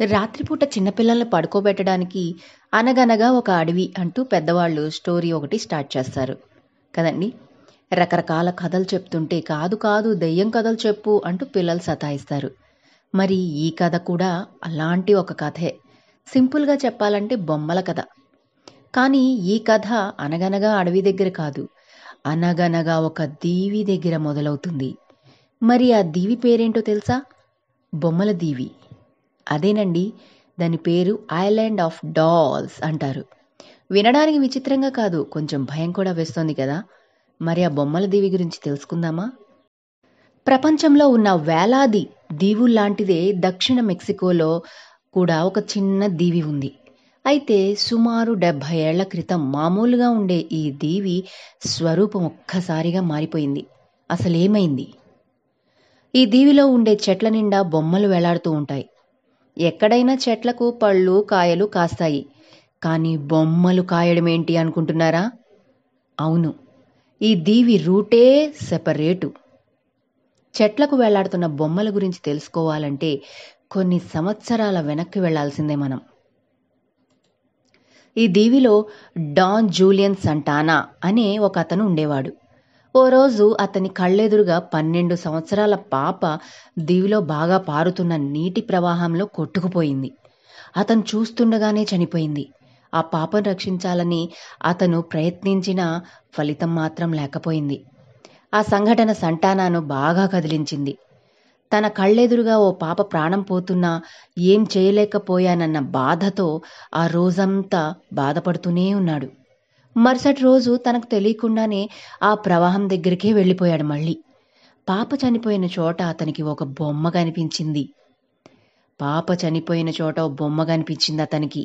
రాత్రిపూట చిన్నపిల్లల్ని పడుకోబెట్టడానికి అనగనగా ఒక అడవి అంటూ పెద్దవాళ్ళు స్టోరీ ఒకటి స్టార్ట్ చేస్తారు. కదండి? రకరకాల కథలు చెప్తుంటే కాదు కాదు దెయ్యం కథలు చెప్పు అంటూ పిల్లలు సతాయిస్తారు. మరి ఈ కథ కూడా అలాంటి ఒక కథే. సింపుల్గా చెప్పాలంటే బొమ్మల కథ. కానీ ఈ కథ అనగనగా అడవి దగ్గర కాదు అనగనగా ఒక దీవి దగ్గర మొదలవుతుంది. మరి ఆ దీవి పేరేంటో తెలుసా? బొమ్మల దీవి. అదేనండి దాని పేరు ఐలాండ్ ఆఫ్ డాల్స్ అంటారు. వినడానికి విచిత్రంగా కాదు కొంచెం భయం కూడా వేస్తోంది కదా. మరి ఆ బొమ్మల దీవి గురించి తెలుసుకుందామా? ప్రపంచంలో ఉన్న వేలాది దీవుల్లాంటిదే దక్షిణ మెక్సికోలో కూడా ఒక చిన్న దీవి ఉంది. అయితే సుమారు డెబ్భై ఏళ్ళ క్రితం మామూలుగా ఉండే ఈ దీవి స్వరూపం ఒక్కసారిగా మారిపోయింది. అసలేమైంది? ఈ దీవిలో ఉండే చెట్ల నిండా బొమ్మలు వేలాడుతూ ఉంటాయి. ఎక్కడైనా చెట్లకు పళ్ళు కాయలు కాస్తాయి. కానీ బొమ్మలు కాయడం ఏంటి అనుకుంటున్నారా? అవును. ఈ దీవి రూటే సెపరేటు. చెట్లకు వేలాడుతున్న బొమ్మల గురించి తెలుసుకోవాలంటే కొన్ని సంవత్సరాల వెనక్కి వెళ్ళాల్సిందే మనం. ఈ దీవిలో డాన్ జూలియన్ సంటానా అనే ఒక అతను ఉండేవాడు. ఓ రోజు అతని కళ్ళెదురుగా పన్నెండు సంవత్సరాల పాప దీవిలో బాగా పారుతున్న నీటి ప్రవాహంలో కొట్టుకుపోయింది. అతను చూస్తుండగానే చనిపోయింది. ఆ పాపను రక్షించాలని అతను ప్రయత్నించిన ఫలితం మాత్రం లేకపోయింది. ఆ సంఘటన సంటానాను బాగా కదిలించింది. తన కళ్ళెదురుగా ఓ పాప ప్రాణం పోతున్నా ఏం చేయలేకపోయానన్న బాధతో ఆ రోజంతా బాధపడుతూనే ఉన్నాడు. మరుసటి రోజు తనకు తెలియకుండానే ఆ ప్రవాహం దగ్గరికే వెళ్ళిపోయాడు మళ్ళీ. పాప చనిపోయిన చోట అతనికి ఒక బొమ్మ కనిపించింది. పాప చనిపోయిన చోట ఓ బొమ్మ కనిపించింది అతనికి.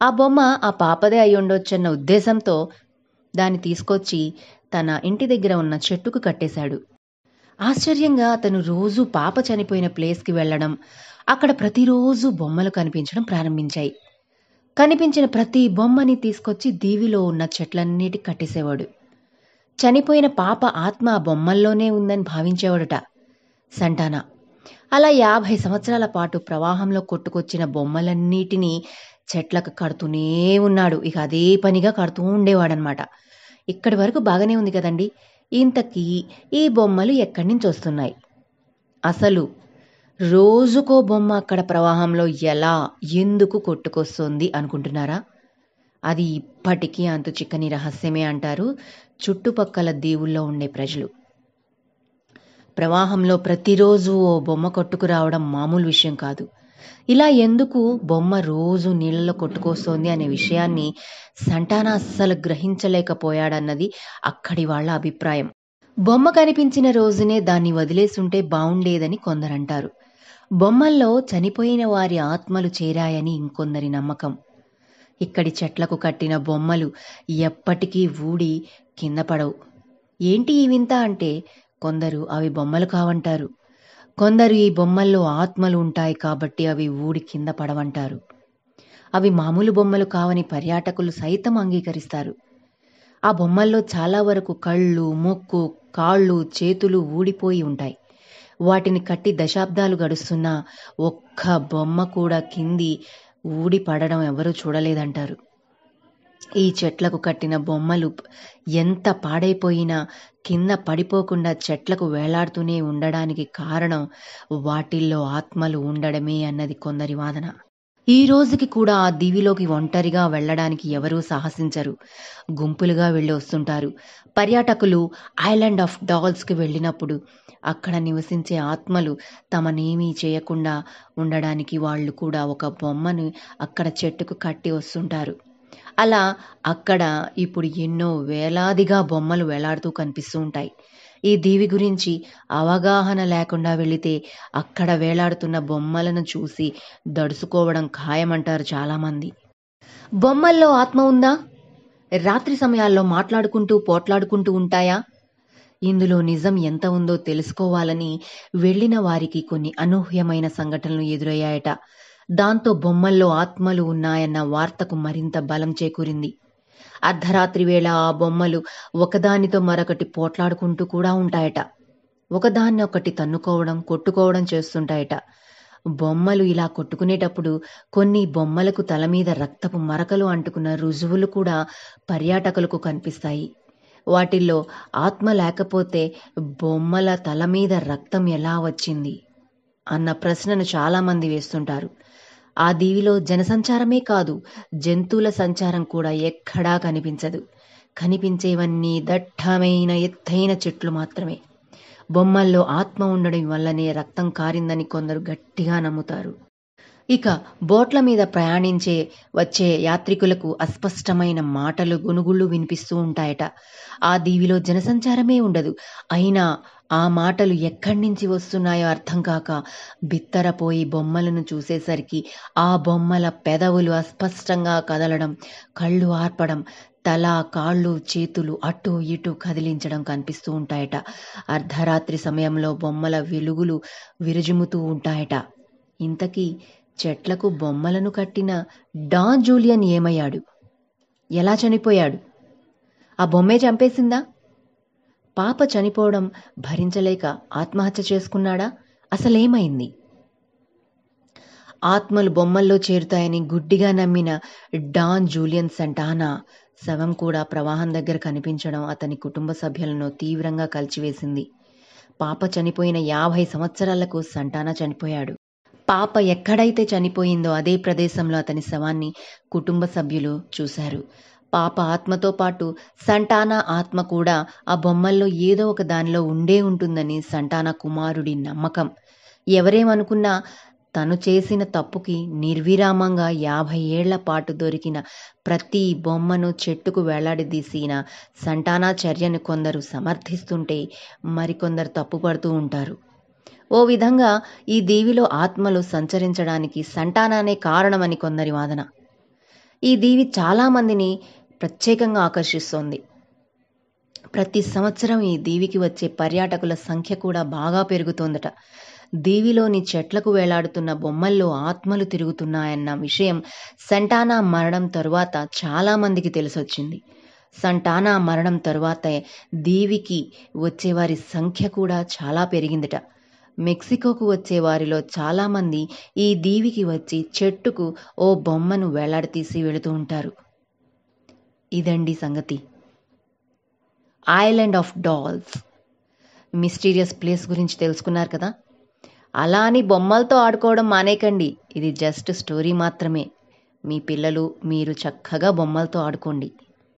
ఆ బొమ్మ ఆ పాపదే అయి ఉండొచ్చన్న ఉద్దేశంతో దాన్ని తీసుకొచ్చి తన ఇంటి దగ్గర ఉన్న చెట్టుకు కట్టేశాడు. ఆశ్చర్యంగా అతను రోజు పాప చనిపోయిన ప్లేస్కి వెళ్ళడం అక్కడ ప్రతిరోజు బొమ్మలు కనిపించడం ప్రారంభించాయి. కనిపించిన ప్రతి బొమ్మని తీసుకొచ్చి దీవిలో ఉన్న చెట్లన్నిటి కట్టేసేవాడు. చనిపోయిన పాప ఆత్మ ఆ బొమ్మల్లోనే ఉందని భావించేవాడుట సంటానా. అలా యాభై సంవత్సరాల పాటు ప్రవాహంలో కొట్టుకొచ్చిన బొమ్మలన్నిటినీ చెట్లకు కడుతూనే ఉన్నాడు. ఇక అదే పనిగా కడుతూ ఉండేవాడనమాట ఇక్కడి వరకు బాగానే ఉంది కదండి. ఇంతకీ ఈ బొమ్మలు ఎక్కడి నుంచి వస్తున్నాయి? అసలు రోజుకో బొమ్మ అక్కడ ప్రవాహంలో ఎలా ఎందుకు కొట్టుకొస్తుంది అనుకుంటున్నారా? అది ఇప్పటికీ అంతు చిక్కని రహస్యమే అంటారు చుట్టుపక్కల దేవుల్లో ఉండే ప్రజలు. ప్రవాహంలో ప్రతిరోజు ఓ బొమ్మ కొట్టుకురావడం మామూలు విషయం కాదు. ఇలా ఎందుకు బొమ్మ రోజు నీళ్ళలో కొట్టుకొస్తోంది అనే విషయాన్ని సంటాన అస్సలు గ్రహించలేకపోయాడన్నది అక్కడి వాళ్ళ అభిప్రాయం. బొమ్మ కనిపించిన రోజునే దాన్ని వదిలేసుంటే బావుండేదని కొందరంటారు. బొమ్మల్లో చనిపోయిన వారి ఆత్మలు చేరాయని ఇంకొందరి నమ్మకం. ఇక్కడి చెట్లకు కట్టిన బొమ్మలు ఎప్పటికీ ఊడి కింద పడవు. ఏంటి ఈ వింత అంటే కొందరు అవి బొమ్మలు కావంటారు. కొందరు ఈ బొమ్మల్లో ఆత్మలు ఉంటాయి కాబట్టి అవి ఊడి కింద పడవంటారు. అవి మామూలు బొమ్మలు కావని పర్యాటకులు సైతం అంగీకరిస్తారు. ఆ బొమ్మల్లో చాలా వరకు కళ్ళు ముక్కు కాళ్ళు చేతులు ఊడిపోయి ఉంటాయి. వాటిని కట్టి దశాబ్దాలు గడుస్తున్నా ఒక్క బొమ్మ కూడా కింది ఊడి పడడం ఎవరూ చూడలేదంటారు. ఈ చెట్లకు కట్టిన బొమ్మలు ఎంత పాడైపోయినా కింద పడిపోకుండా చెట్లకు వేలాడుతూనే ఉండడానికి కారణం వాటిల్లో ఆత్మలు ఉండడమే అన్నది కొందరి వాదన. ఈ రోజుకి కూడా ఆ దీవిలోకి ఒంటరిగా వెళ్ళడానికి ఎవరూ సాహసించరు. గుంపులుగా వెళ్ళి వస్తుంటారు. పర్యాటకులు ఐలాండ్ ఆఫ్ డాల్స్కి వెళ్ళినప్పుడు అక్కడ నివసించే ఆత్మలు తమనేమీ చేయకుండా ఉండడానికి వాళ్ళు కూడా ఒక బొమ్మను అక్కడ చెట్టుకు కట్టి వస్తుంటారు. అలా అక్కడ ఇప్పుడు ఎన్నో వేలాదిగా బొమ్మలు వేలాడుతూ కనిపిస్తూ ఉంటాయి. ఈ దీవి గురించి అవగాహన లేకుండా వెళితే అక్కడ వేలాడుతున్న బొమ్మలను చూసి దడుచుకోవడం ఖాయమంటారు చాలామంది. బొమ్మల్లో ఆత్మ ఉందా? రాత్రి సమయాల్లో మాట్లాడుకుంటూ పోట్లాడుకుంటూ ఉంటాయా? ఇందులో నిజం ఎంత ఉందో తెలుసుకోవాలని వెళ్ళిన వారికి కొన్ని అనూహ్యమైన సంఘటనలు ఎదురయ్యాయట. దాంతో బొమ్మల్లో ఆత్మలు ఉన్నాయన్న వార్తకు మరింత బలం చేకూరింది. అర్ధరాత్రి వేళ ఆ బొమ్మలు ఒకదానితో మరొకటి పోట్లాడుకుంటూ కూడా ఉంటాయట. ఒకదాన్ని ఒకటి తన్నుకోవడం కొట్టుకోవడం చేస్తుంటాయట. బొమ్మలు ఇలా కొట్టుకునేటప్పుడు కొన్ని బొమ్మలకు తల మీద రక్తపు మరకలు అంటుకున్న రుజువులు కూడా పర్యాటకులకు కనిపిస్తాయి. వాటిల్లో ఆత్మ లేకపోతే బొమ్మల తల మీద రక్తం ఎలా వచ్చింది? అన్న ప్రశ్నను చాలామంది వేస్తుంటారు. ఆ దీవిలో జనసంచారమే కాదు జంతువుల సంచారం కూడా ఎక్కడా కనిపించదు. కనిపించేవన్నీ దట్టమైన ఎత్తైన చెట్లు మాత్రమే. బొమ్మల్లో ఆత్మ ఉండడం వల్లనే రక్తం కారిందని కొందరు గట్టిగా నమ్ముతారు. ఇక బోట్ల మీద ప్రయాణించే వచ్చే యాత్రికులకు అస్పష్టమైన మాటలు గునుగుళ్ళు వినిపిస్తూ ఉంటాయట. ఆ దీవిలో జనసంచారమే ఉండదు. అయినా ఆ మాటలు ఎక్కడి నుంచి వస్తున్నాయో అర్థం కాక బిత్తరపోయి బొమ్మలను చూసేసరికి ఆ బొమ్మల పెదవులు అస్పష్టంగా కదలడం కళ్ళు ఆర్పడం తల కాళ్ళు చేతులు అటు ఇటు కదిలించడం కనిపిస్తూ ఉంటాయట. అర్ధరాత్రి సమయంలో బొమ్మల వెలుగులు విరజిముతూ ఉంటాయట. ఇంతకీ చెట్లకు బొమ్మలను కట్టిన డాన్ జూలియన్ ఏమయ్యాడు? ఎలా చనిపోయాడు? ఆ బొమ్మే చంపేసిందా? పాప చనిపోవడం భరించలేక ఆత్మహత్య చేసుకున్నాడా? అసలేమైంది? ఆత్మలు బొమ్మల్లో చేరుతాయని గుడ్డిగా నమ్మిన డాన్ జూలియన్ సంటానా శవం కూడా ప్రవాహం దగ్గర కనిపించడం అతని కుటుంబ సభ్యులను తీవ్రంగా కలిచివేసింది. పాప చనిపోయిన యాభై సంవత్సరాలకు సంటానా చనిపోయాడు. పాప ఎక్కడైతే చనిపోయిందో అదే ప్రదేశంలో అతని శవాన్ని కుటుంబ సభ్యులు చూశారు. పాప ఆత్మతో పాటు సంటానా ఆత్మ కూడా ఆ బొమ్మల్లో ఏదో ఒక దానిలో ఉండే ఉంటుందని సంటానా కుమారుడి నమ్మకం. ఎవరేమనుకున్నా తను చేసిన తప్పుకి నిర్విరామంగా యాభై ఏళ్ళ పాటు దొరికిన ప్రతి బొమ్మను చెట్టుకు వేలాడదీసిన సంటానా చర్యను కొందరు సమర్థిస్తుంటే మరికొందరు తప్పుపడుతూ ఉంటారు. ఓ విధంగా ఈ దీవిలో ఆత్మలు సంచరించడానికి సంటానానే కారణమని కొందరి వాదన. ఈ దీవి చాలామందిని ప్రత్యేకంగా ఆకర్షిస్తోంది. ప్రతి సంవత్సరం ఈ దీవికి వచ్చే పర్యాటకుల సంఖ్య కూడా బాగా పెరుగుతోందట. దీవిలోని చెట్లకు వేలాడుతున్న బొమ్మల్లో ఆత్మలు తిరుగుతున్నాయన్న విషయం సంటానా మరణం తరువాత చాలామందికి తెలిసొచ్చింది. సంటానా మరణం తరువాతే దీవికి వచ్చేవారి సంఖ్య కూడా చాలా పెరిగిందట. మెక్సికోకు వచ్చే వారిలో చాలామంది ఈ దీవికి వచ్చి చెట్టుకు ఓ బొమ్మను వేలాడతీసి వెళుతూ ఉంటారు. ఇదండి సంగతి. Island of dolls mysterious place గురించి తెలుసుకున్నారు కదా? అలా అని బొమ్మలతో ఆడుకోవడం మానేకండి ఇది జస్ట్ స్టోరీ మాత్రమే. మీ పిల్లలు మీరు చక్కగా బొమ్మలతో ఆడుకోండి.